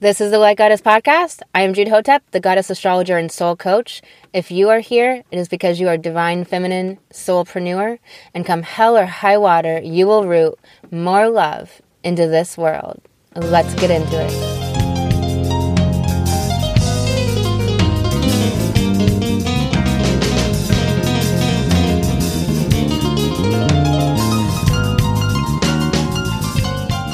This is the Light Goddess Podcast. I am Jude Hotep, the goddess astrologer and soul coach. If you are here, it is because you are divine feminine soulpreneur, and come hell or high water, you will root more love into this world. Let's get into it.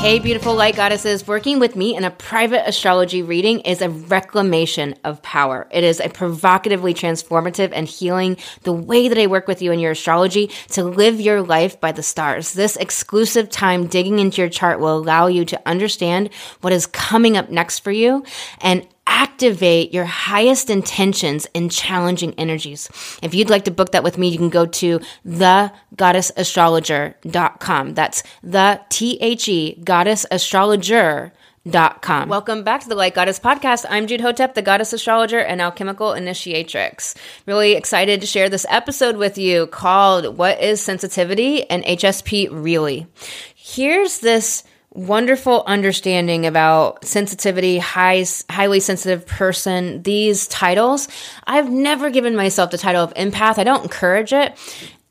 Hey, beautiful light goddesses. Working with me in a private astrology reading is a reclamation of power. It is a provocatively transformative and healing the way that I work with you in your astrology to live your life by the stars. This exclusive time digging into your chart will allow you to understand what is coming up next for you and activate your highest intentions and challenging energies. If you'd like to book that with me, you can go to thegoddessastrologer.com. That's the T H E goddess astrologer. Dot com. Welcome back to the Light Goddess Podcast. I'm Jude Hotep, the goddess astrologer and alchemical initiatrix. Really excited to share this episode with you called What is Sensitivity and HSP Really? Here's this wonderful understanding about sensitivity, high, highly sensitive person, these titles. I've never given myself the title of empath. I don't encourage it.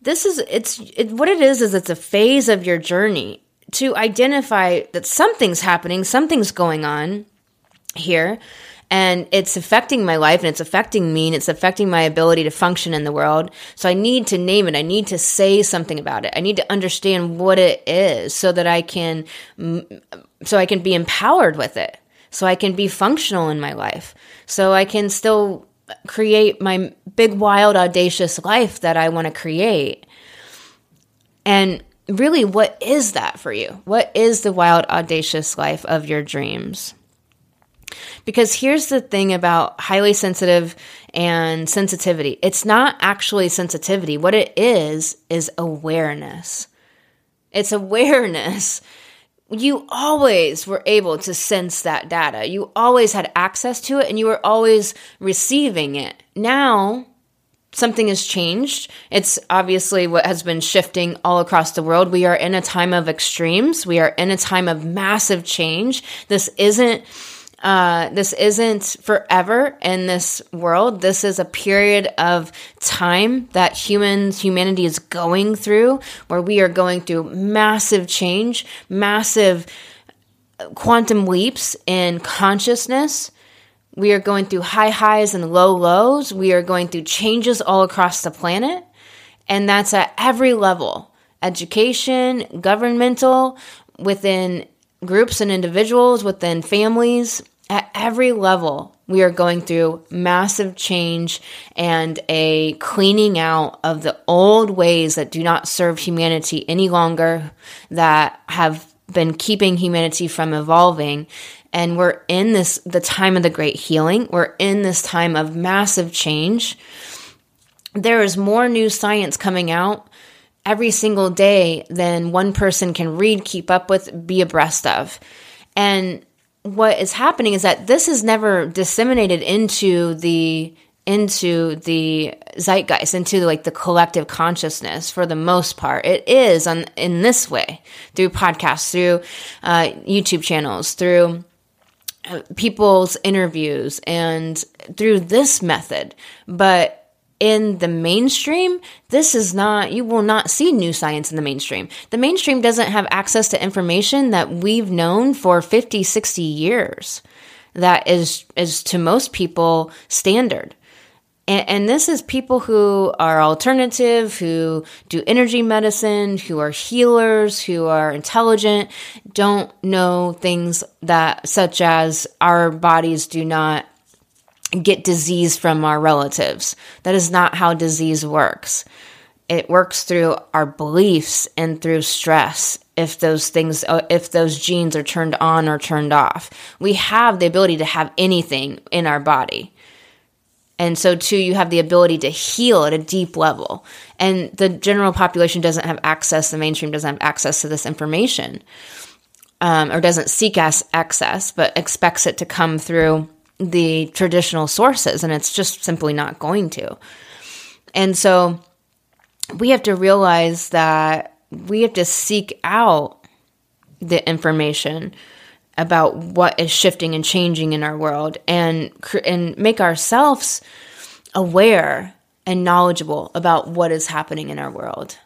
This is, it's, it, what it is, is it's a phase of your journey to identify that something's happening, something's going on here and it's affecting my life and it's affecting me and it's affecting my ability to function in the world. So I need to name it. I need to say something about it. I need to understand what it is so that I can, so I can be empowered with it. So I can be functional in my life. So I can still create my big, wild, audacious life that I want to create. And really, what is that for you? What is the wild, audacious life of your dreams? Because here's the thing about highly sensitive and sensitivity it's not actually sensitivity. What it is, is awareness. It's awareness. You always were able to sense that data. You always had access to it and you were always receiving it. Now, something has changed. It's obviously what has been shifting all across the world. We are in a time of extremes. We are in a time of massive change. This isn't uh, this isn't forever in this world. This is a period of time that humans, humanity is going through, where we are going through massive change, massive quantum leaps in consciousness. We are going through high highs and low lows. We are going through changes all across the planet. And that's at every level education, governmental, within groups and individuals, within families, at every level, we are going through massive change and a cleaning out of the old ways that do not serve humanity any longer, that have been keeping humanity from evolving. And we're in this, the time of the great healing. We're in this time of massive change. There is more new science coming out every single day than one person can read, keep up with, be abreast of. And what is happening is that this is never disseminated into the into the zeitgeist into like the collective consciousness for the most part. It is on in this way through podcasts through uh, youtube channels through uh, people's interviews and through this method. But in the mainstream, this is not, you will not see new science in the mainstream. The mainstream doesn't have access to information that we've known for 50, 60 years that is, is to most people standard. And, and, this is people who are alternative, who do energy medicine, who are healers, who are intelligent, don't know things that, such as our bodies do not get disease from our relatives. That is not how disease works. It works through our beliefs and through stress. If those things, uh, if those genes are turned on or turned off, we have the ability to have anything in our body. And so, too, you have the ability to heal at a deep level. And the general population doesn't have access, the mainstream doesn't have access to this information, um, or doesn't seek access, but expects it to come through the traditional sources, and it's just simply not going to. And so we have to realize that we have to seek out the information about what is shifting and changing in our world and and make ourselves aware and knowledgeable about what is happening in our world.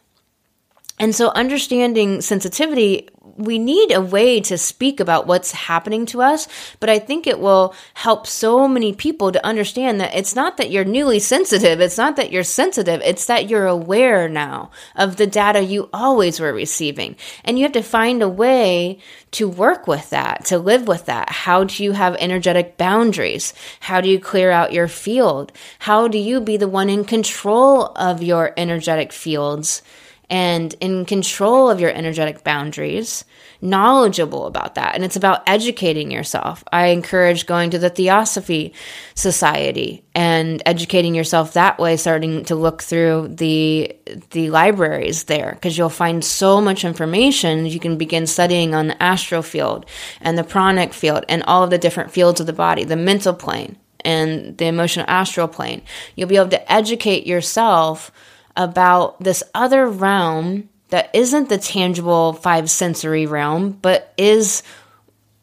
And so understanding sensitivity we need a way to speak about what's happening to us, but I think it will help so many people to understand that it's not that you're newly sensitive, it's not that you're sensitive, it's that you're aware now of the data you always were receiving. And you have to find a way to work with that, to live with that. How do you have energetic boundaries? How do you clear out your field? How do you be the one in control of your energetic fields? And in control of your energetic boundaries, knowledgeable about that. And it's about educating yourself. I encourage going to the Theosophy Society and educating yourself that way, starting to look through the the libraries there, because you'll find so much information. You can begin studying on the astral field and the pranic field and all of the different fields of the body, the mental plane and the emotional astral plane. You'll be able to educate yourself about this other realm that isn't the tangible five sensory realm, but is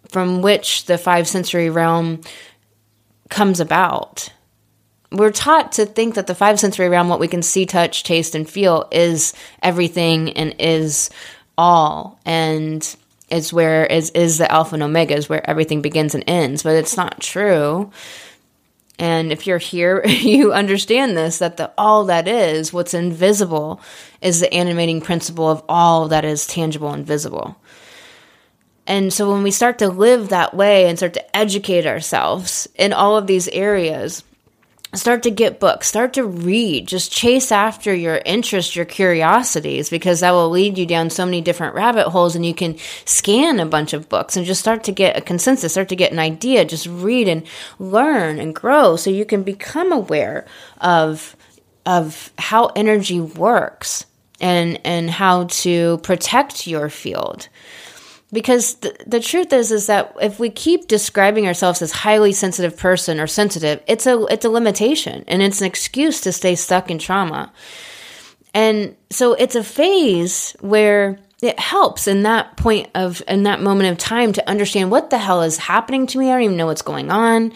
from which the five sensory realm comes about. We're taught to think that the five sensory realm, what we can see, touch, taste, and feel, is everything and is all. And it's where is is the alpha and omega, is where everything begins and ends. But it's not true. And if you're here, you understand this that the all that is, what's invisible, is the animating principle of all that is tangible and visible. And so when we start to live that way and start to educate ourselves in all of these areas, start to get books, start to read, just chase after your interest, your curiosities, because that will lead you down so many different rabbit holes and you can scan a bunch of books and just start to get a consensus, start to get an idea, just read and learn and grow so you can become aware of of how energy works and and how to protect your field because the, the truth is is that if we keep describing ourselves as highly sensitive person or sensitive it's a it's a limitation and it's an excuse to stay stuck in trauma. And so it's a phase where it helps in that point of in that moment of time to understand what the hell is happening to me. I don't even know what's going on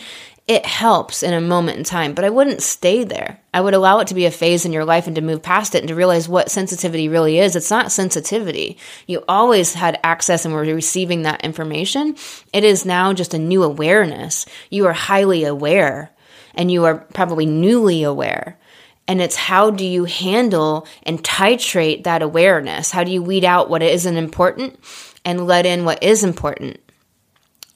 it helps in a moment in time, but I wouldn't stay there. I would allow it to be a phase in your life and to move past it and to realize what sensitivity really is. It's not sensitivity. You always had access and were receiving that information. It is now just a new awareness. You are highly aware and you are probably newly aware. And it's how do you handle and titrate that awareness? How do you weed out what isn't important and let in what is important?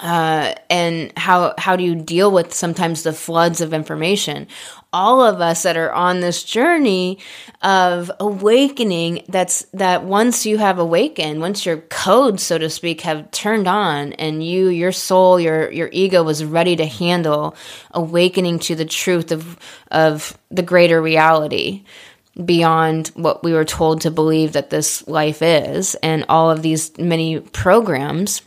Uh, and how how do you deal with sometimes the floods of information? All of us that are on this journey of awakening that's that once you have awakened once your codes so to speak have turned on and you your soul your your ego was ready to handle awakening to the truth of of the greater reality beyond what we were told to believe that this life is and all of these many programs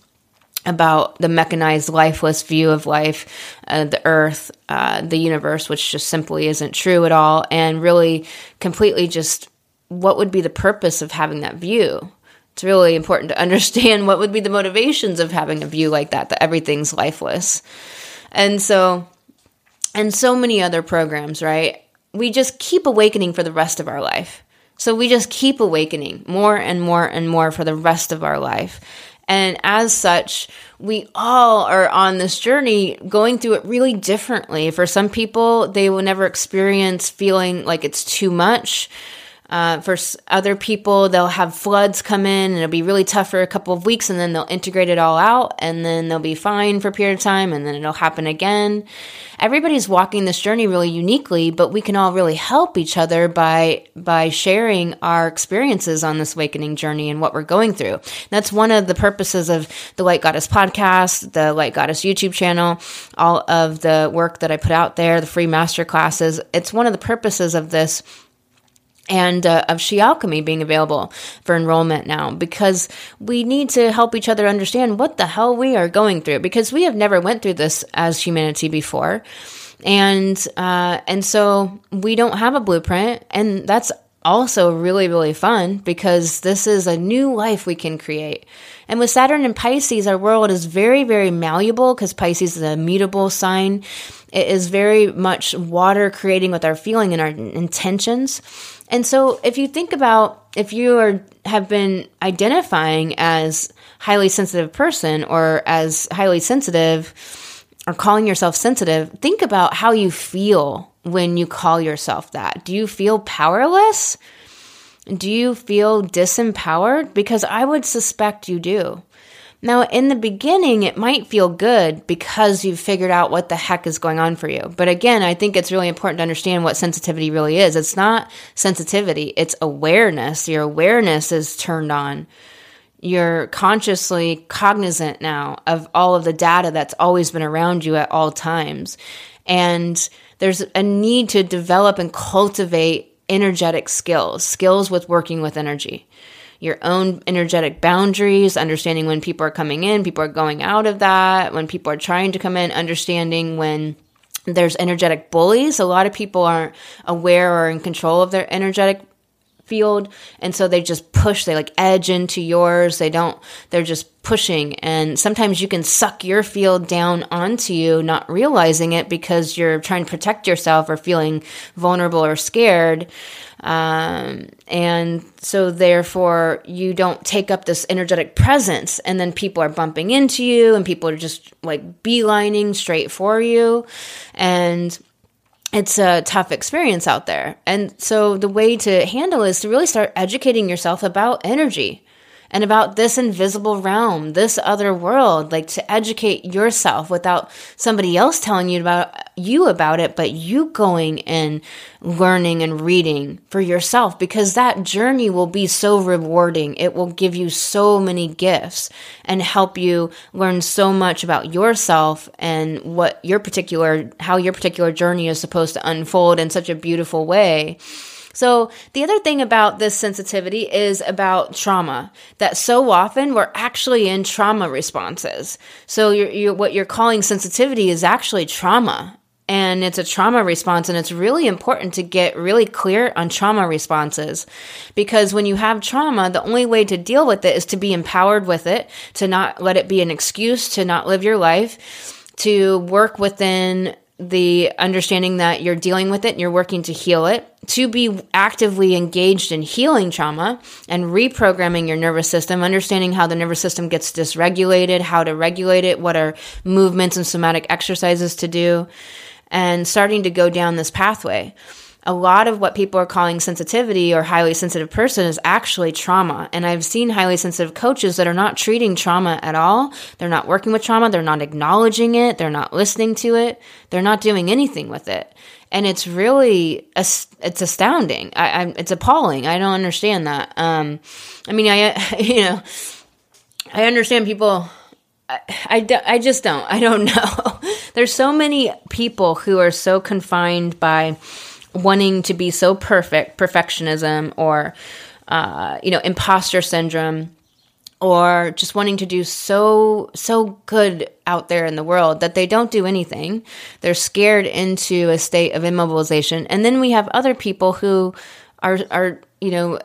about the mechanized, lifeless view of life, uh, the earth, uh, the universe, which just simply isn't true at all, and really completely just what would be the purpose of having that view? It's really important to understand what would be the motivations of having a view like that, that everything's lifeless. And so, and so many other programs, right? We just keep awakening for the rest of our life. So we just keep awakening more and more and more for the rest of our life. And as such, we all are on this journey going through it really differently. For some people, they will never experience feeling like it's too much. Uh, for other people, they'll have floods come in and it'll be really tough for a couple of weeks and then they'll integrate it all out and then they'll be fine for a period of time and then it'll happen again. Everybody's walking this journey really uniquely, but we can all really help each other by, by sharing our experiences on this awakening journey and what we're going through. That's one of the purposes of the Light Goddess podcast, the Light Goddess YouTube channel, all of the work that I put out there, the free master classes. It's one of the purposes of this and uh, of She Alchemy being available for enrollment now because we need to help each other understand what the hell we are going through because we have never went through this as humanity before and uh, and so we don't have a blueprint and that's also really, really fun because this is a new life we can create. And with Saturn and Pisces, our world is very, very malleable because Pisces is a mutable sign. It is very much water creating with our feeling and our intentions. And so if you think about if you are have been identifying as highly sensitive person or as highly sensitive or calling yourself sensitive, think about how you feel when you call yourself that. Do you feel powerless? Do you feel disempowered? Because I would suspect you do. Now, in the beginning, it might feel good because you've figured out what the heck is going on for you. But again, I think it's really important to understand what sensitivity really is. It's not sensitivity, it's awareness. Your awareness is turned on. You're consciously cognizant now of all of the data that's always been around you at all times. And there's a need to develop and cultivate energetic skills, skills with working with energy. Your own energetic boundaries, understanding when people are coming in, people are going out of that, when people are trying to come in, understanding when there's energetic bullies. A lot of people aren't aware or in control of their energetic field. And so they just push they like edge into yours. They don't they're just pushing. And sometimes you can suck your field down onto you not realizing it because you're trying to protect yourself or feeling vulnerable or scared. Um, and so therefore you don't take up this energetic presence. And then people are bumping into you and people are just like beelining straight for you. And it's a tough experience out there. And so the way to handle is to really start educating yourself about energy and about this invisible realm, this other world, like to educate yourself without somebody else telling you about you about it, but you going and learning and reading for yourself because that journey will be so rewarding. It will give you so many gifts and help you learn so much about yourself and what your particular how your particular journey is supposed to unfold in such a beautiful way. So the other thing about this sensitivity is about trauma that so often we're actually in trauma responses. So you're, you're, what you're calling sensitivity is actually trauma and it's a trauma response and it's really important to get really clear on trauma responses because when you have trauma the only way to deal with it is to be empowered with it to not let it be an excuse to not live your life to work within the understanding that you're dealing with it and you're working to heal it, to be actively engaged in healing trauma and reprogramming your nervous system, understanding how the nervous system gets dysregulated, how to regulate it, what are movements and somatic exercises to do, and starting to go down this pathway a lot of what people are calling sensitivity or highly sensitive person is actually trauma. And I've seen highly sensitive coaches that are not treating trauma at all. They're not working with trauma. They're not acknowledging it. They're not listening to it. They're not doing anything with it. And it's really, it's astounding. I, I, it's appalling. I don't understand that. Um, I mean, I, you know, I understand people I, I, I, just don't. I don't know. There's so many people who are so confined by wanting to be so perfect, perfectionism, or uh, you know, imposter syndrome, or just wanting to do so so good out there in the world that they don't do anything. They're scared into a state of immobilization, and then we have other people who are are you know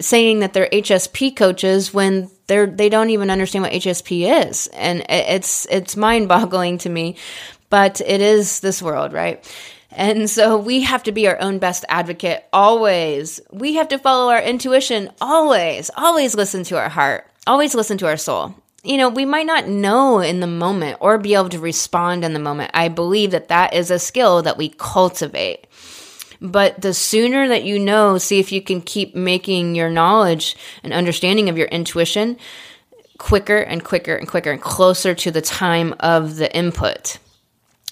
saying that they're HSP coaches when they're they don't even understand what HSP is, and it's it's mind boggling to me. But it is this world, right? And so we have to be our own best advocate always. We have to follow our intuition always. Always listen to our heart. Always listen to our soul. You know, we might not know in the moment or be able to respond in the moment. I believe that that is a skill that we cultivate. But the sooner that you know, see if you can keep making your knowledge and understanding of your intuition quicker and quicker and quicker and closer to the time of the input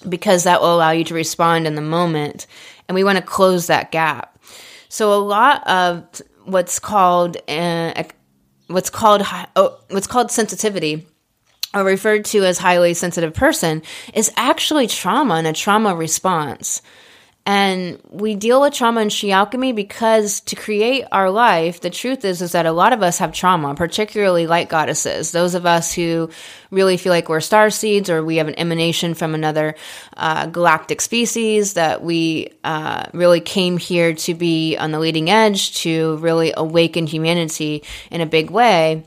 because that will allow you to respond in the moment. And we want to close that gap. So a lot of what's called uh, what's called oh, what's called sensitivity or referred to as highly sensitive person is actually trauma and a trauma response. And we deal with trauma in She Alchemy because to create our life, the truth is, is that a lot of us have trauma, particularly light goddesses. Those of us who really feel like we're star seeds or we have an emanation from another uh, galactic species that we uh, really came here to be on the leading edge to really awaken humanity in a big way.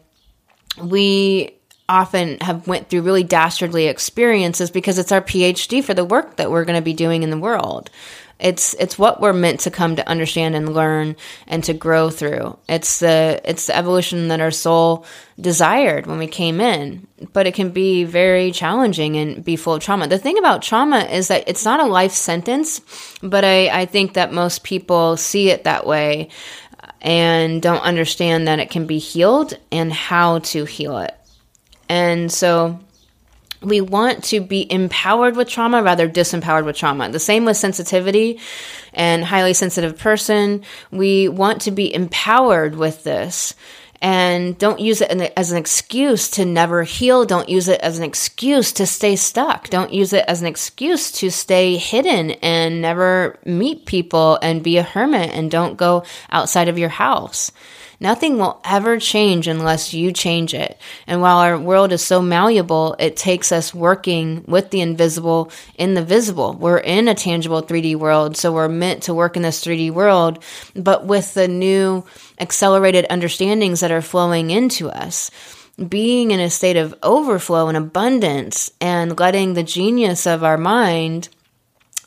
We often have went through really dastardly experiences because it's our PhD for the work that we're going to be doing in the world. It's it's what we're meant to come to understand and learn and to grow through. It's the it's the evolution that our soul desired when we came in, but it can be very challenging and be full of trauma. The thing about trauma is that it's not a life sentence, but I, I think that most people see it that way and don't understand that it can be healed and how to heal it. And so we want to be empowered with trauma rather disempowered with trauma. The same with sensitivity and highly sensitive person. We want to be empowered with this and don't use it as an excuse to never heal. Don't use it as an excuse to stay stuck. Don't use it as an excuse to stay hidden and never meet people and be a hermit and don't go outside of your house. Nothing will ever change unless you change it. And while our world is so malleable, it takes us working with the invisible in the visible. We're in a tangible 3D world, so we're meant to work in this 3D world, but with the new accelerated understandings that are flowing into us. Being in a state of overflow and abundance and letting the genius of our mind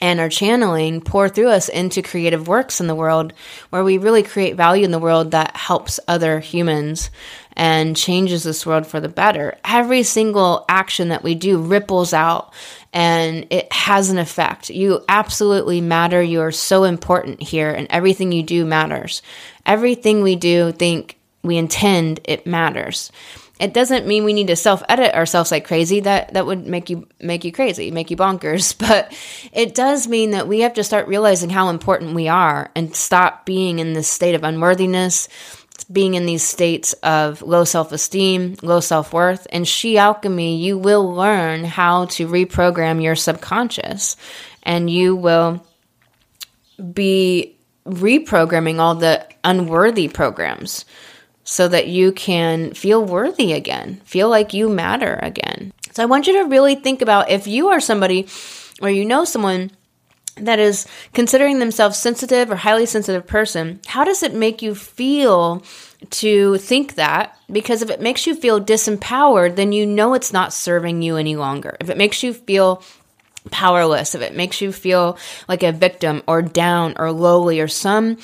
and our channeling pour through us into creative works in the world where we really create value in the world that helps other humans and changes this world for the better. Every single action that we do ripples out and it has an effect. You absolutely matter. You are so important here, and everything you do matters. Everything we do, think we intend, it matters it doesn't mean we need to self edit ourselves like crazy. That that would make you make you crazy make you bonkers. But it does mean that we have to start realizing how important we are and stop being in this state of unworthiness being in these states of low self-esteem low self-worth. And she alchemy you will learn how to reprogram your subconscious and you will be reprogramming all the unworthy programs so that you can feel worthy again, feel like you matter again. So I want you to really think about if you are somebody or you know someone that is considering themselves sensitive or highly sensitive person, how does it make you feel to think that? Because if it makes you feel disempowered, then you know it's not serving you any longer. If it makes you feel powerless, if it makes you feel like a victim or down or lowly or some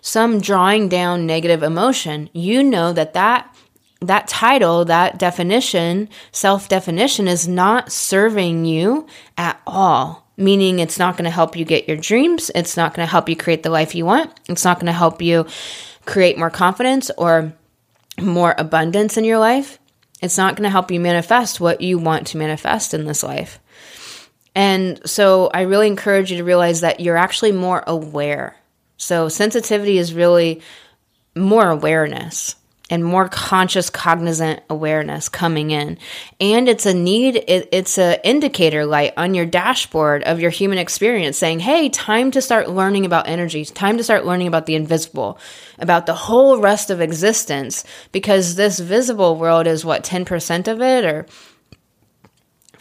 some drawing down negative emotion, you know that that that title, that definition, self-definition is not serving you at all. Meaning it's not going to help you get your dreams, it's not going to help you create the life you want. It's not going to help you create more confidence or more abundance in your life. It's not going to help you manifest what you want to manifest in this life. And so I really encourage you to realize that you're actually more aware. So sensitivity is really more awareness and more conscious cognizant awareness coming in. And it's a need it, it's a indicator light on your dashboard of your human experience saying hey time to start learning about energy. Time to start learning about the invisible about the whole rest of existence because this visible world is what 10% of it or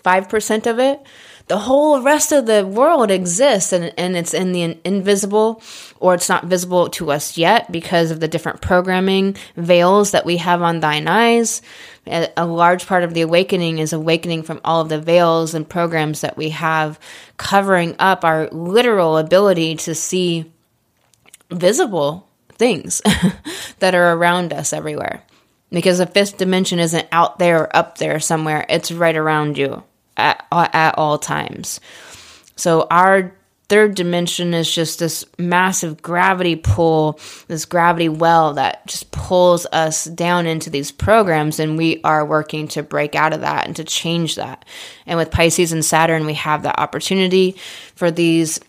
5% of it the whole rest of the world exists and, and it's in the invisible or it's not visible to us yet because of the different programming veils that we have on thine eyes. A, large part of the awakening is awakening from all of the veils and programs that we have covering up our literal ability to see visible things that are around us everywhere. Because the fifth dimension isn't out there or up there somewhere, it's right around you at, at all times. So our third dimension is just this massive gravity pull, this gravity well that just pulls us down into these programs. And we are working to break out of that and to change that. And with Pisces and Saturn, we have that opportunity for these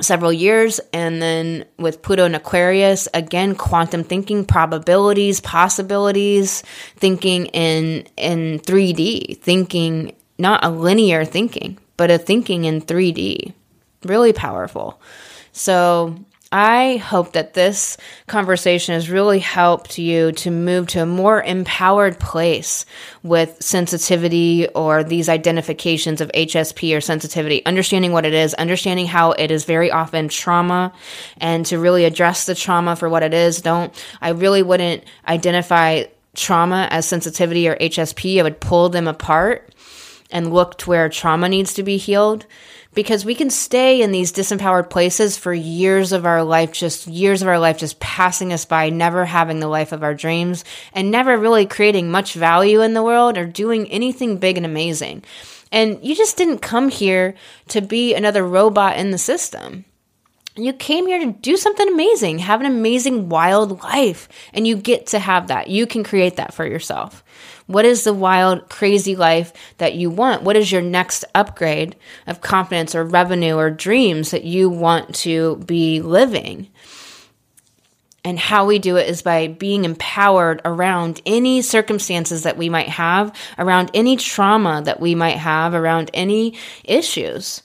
several years. And then with Pluto and Aquarius, again, quantum thinking, probabilities, possibilities, thinking in, in 3D, thinking not a linear thinking, but a thinking in 3D. Really powerful. So I hope that this conversation has really helped you to move to a more empowered place with sensitivity or these identifications of HSP or sensitivity, understanding what it is, understanding how it is very often trauma, and to really address the trauma for what it is. Don't, I really wouldn't identify trauma as sensitivity or HSP. I would pull them apart and look to where trauma needs to be healed because we can stay in these disempowered places for years of our life, just years of our life, just passing us by, never having the life of our dreams, and never really creating much value in the world or doing anything big and amazing. And you just didn't come here to be another robot in the system. You came here to do something amazing, have an amazing, wild life, and you get to have that. You can create that for yourself. What is the wild, crazy life that you want? What is your next upgrade of confidence or revenue or dreams that you want to be living? And how we do it is by being empowered around any circumstances that we might have, around any trauma that we might have, around any issues.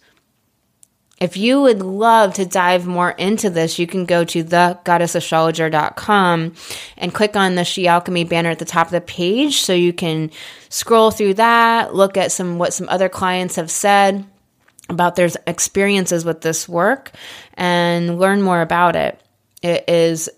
If you would love to dive more into this, you can go to thegoddessastrologer.com and click on the She Alchemy banner at the top of the page so you can scroll through that, look at some what some other clients have said about their experiences with this work and learn more about it. It is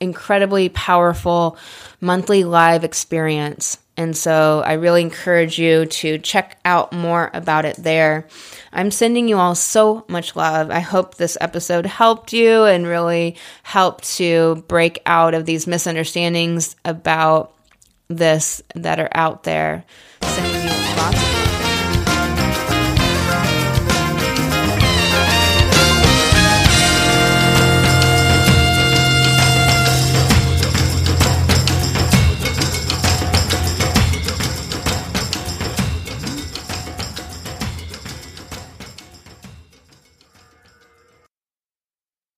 incredibly powerful monthly live experience. And so I really encourage you to check out more about it there. I'm sending you all so much love. I hope this episode helped you and really helped to break out of these misunderstandings about this that are out there.